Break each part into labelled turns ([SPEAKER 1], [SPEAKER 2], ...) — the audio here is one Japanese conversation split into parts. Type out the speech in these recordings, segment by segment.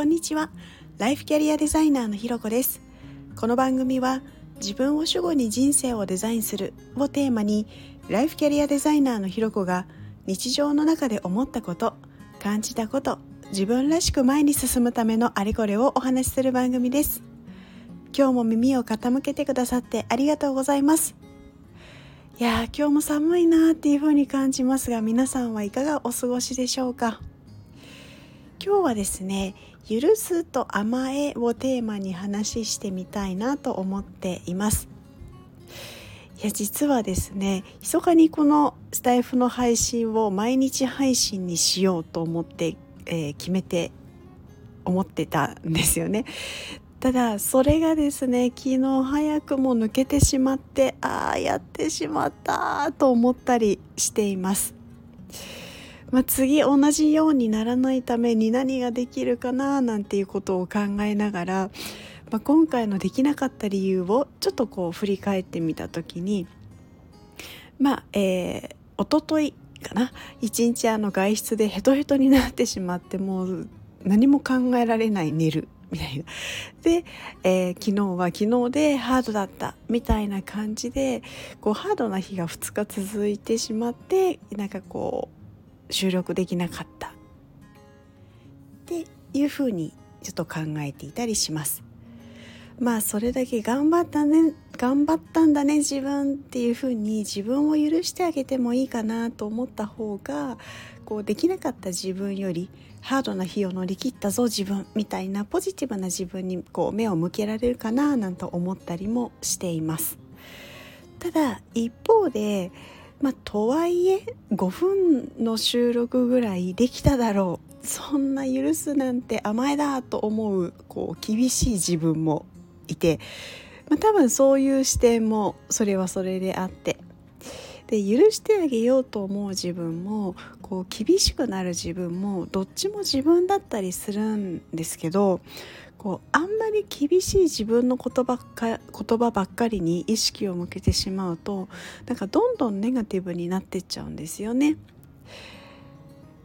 [SPEAKER 1] こんにちは。ライフキャリアデザイナーのひろこです。この番組は自分を主語に人生をデザインするをテーマにライフキャリアデザイナーのひろこが日常の中で思ったこと感じたこと自分らしく前に進むためのあれこれをお話しする番組です。今日も耳を傾けてくださってありがとうございます。いや今日も寒いなっていう風に感じますが皆さんはいかがお過ごしでしょうか？今日はですね「許すと甘え」をテーマに話してみたいなと思っています。いや実はですね密かにこのスタイフの配信を毎日配信にしようと思って、えー、決めて思ってたんですよね。ただそれがですね昨日早くも抜けてしまってああやってしまったと思ったりしています。まあ、次同じようにならないために何ができるかななんていうことを考えながら、まあ、今回のできなかった理由をちょっとこう振り返ってみた時にまあえー、一昨日かな？一日あの外出でヘトヘトになってしまってもう何も考えられない寝るみたいな。で、えー、昨日は昨日でハードだったみたいな感じでこうハードな日が2日続いてしまってなんかこう収録できなかった。っていうふうにちょっと考えていたりします。まあそれだけ頑張ったね頑張ったんだね自分っていうふうに自分を許してあげてもいいかなと思った方がこうできなかった自分よりハードな日を乗り切ったぞ自分みたいなポジティブな自分にこう目を向けられるかななんて思ったりもしています。ただ一方でまあ、とはいえ5分の収録ぐらいできただろう。そんな許すなんて甘えだと思うこう厳しい自分もいて、まあ、多分そういう視点もそれはそれであって。で許してあげようと思う自分もこう厳しくなる自分もどっちも自分だったりするんですけどこうあんまり厳しい自分の言葉か言葉ばっかりに意識を向けてしまうとなんかどんどんネガティブになってっちゃうんですよね。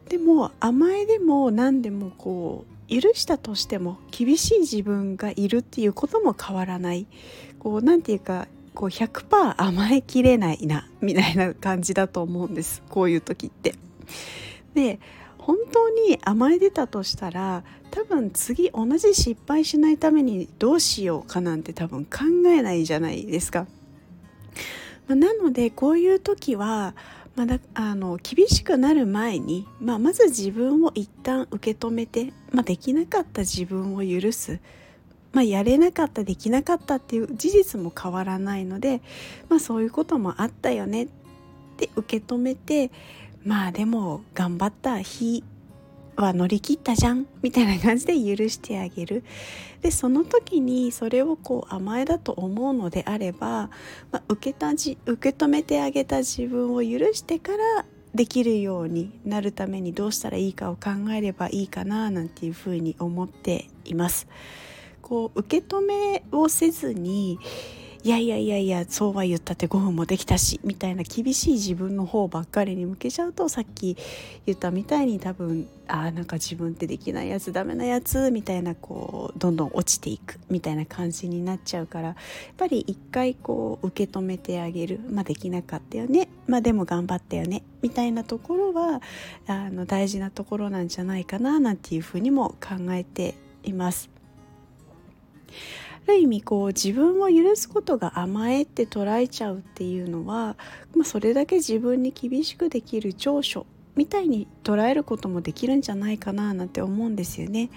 [SPEAKER 1] でも甘えでも何でもこう許したとしても厳しい自分がいるっていうことも変わらないこうなんていうかこう100%甘えきれないなみたいな感じだと思うんですこういう時って。で本当に甘え出たとしたら多分次同じ失敗しないためにどうしようかなんて多分考えないじゃないですか。まあ、なのでこういう時は、ま、だあの厳しくなる前に、まあ、まず自分を一旦受け止めて、まあ、できなかった自分を許す。まあ、やれなかったできなかったっていう事実も変わらないので、まあ、そういうこともあったよねって受け止めてまあでも頑張った日は乗り切ったじゃんみたいな感じで許してあげるでその時にそれをこう甘えだと思うのであれば、まあ、受けたじ受け止めてあげた自分を許してからできるようになるためにどうしたらいいかを考えればいいかななんていうふうに思っています。こう受け止めをせずにいやいやいやいやそうは言ったって5分もできたしみたいな厳しい自分の方ばっかりに向けちゃうとさっき言ったみたいに多分あなんか自分ってできないやつダメなやつみたいなこうどんどん落ちていくみたいな感じになっちゃうからやっぱり一回こう受け止めてあげるまあできなかったよねまあでも頑張ったよねみたいなところはあの大事なところなんじゃないかななんていうふうにも考えています。ある意味こう自分を許すことが甘えって捉えちゃうっていうのは、まあ、それだけ自分に厳しくできる長所みたいに捉えることもできるんじゃないかななんて思うんですよね。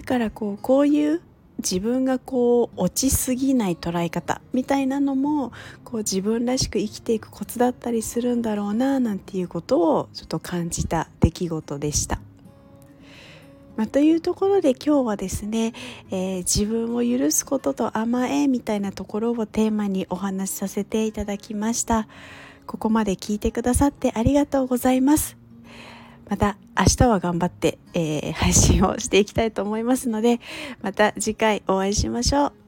[SPEAKER 1] だからこうこういう自分がこう落ちすぎない捉え方みたいなのもこう自分らしく生きていくコツだったりするんだろうななんていうことをちょっと感じた出来事でした。まあ、というところで今日はですね、えー、自分を許すことと甘えみたいなところをテーマにお話しさせていただきました。ここまで聞いてくださってありがとうございます。また明日は頑張って、えー、配信をしていきたいと思いますのでまた次回お会いしましょう。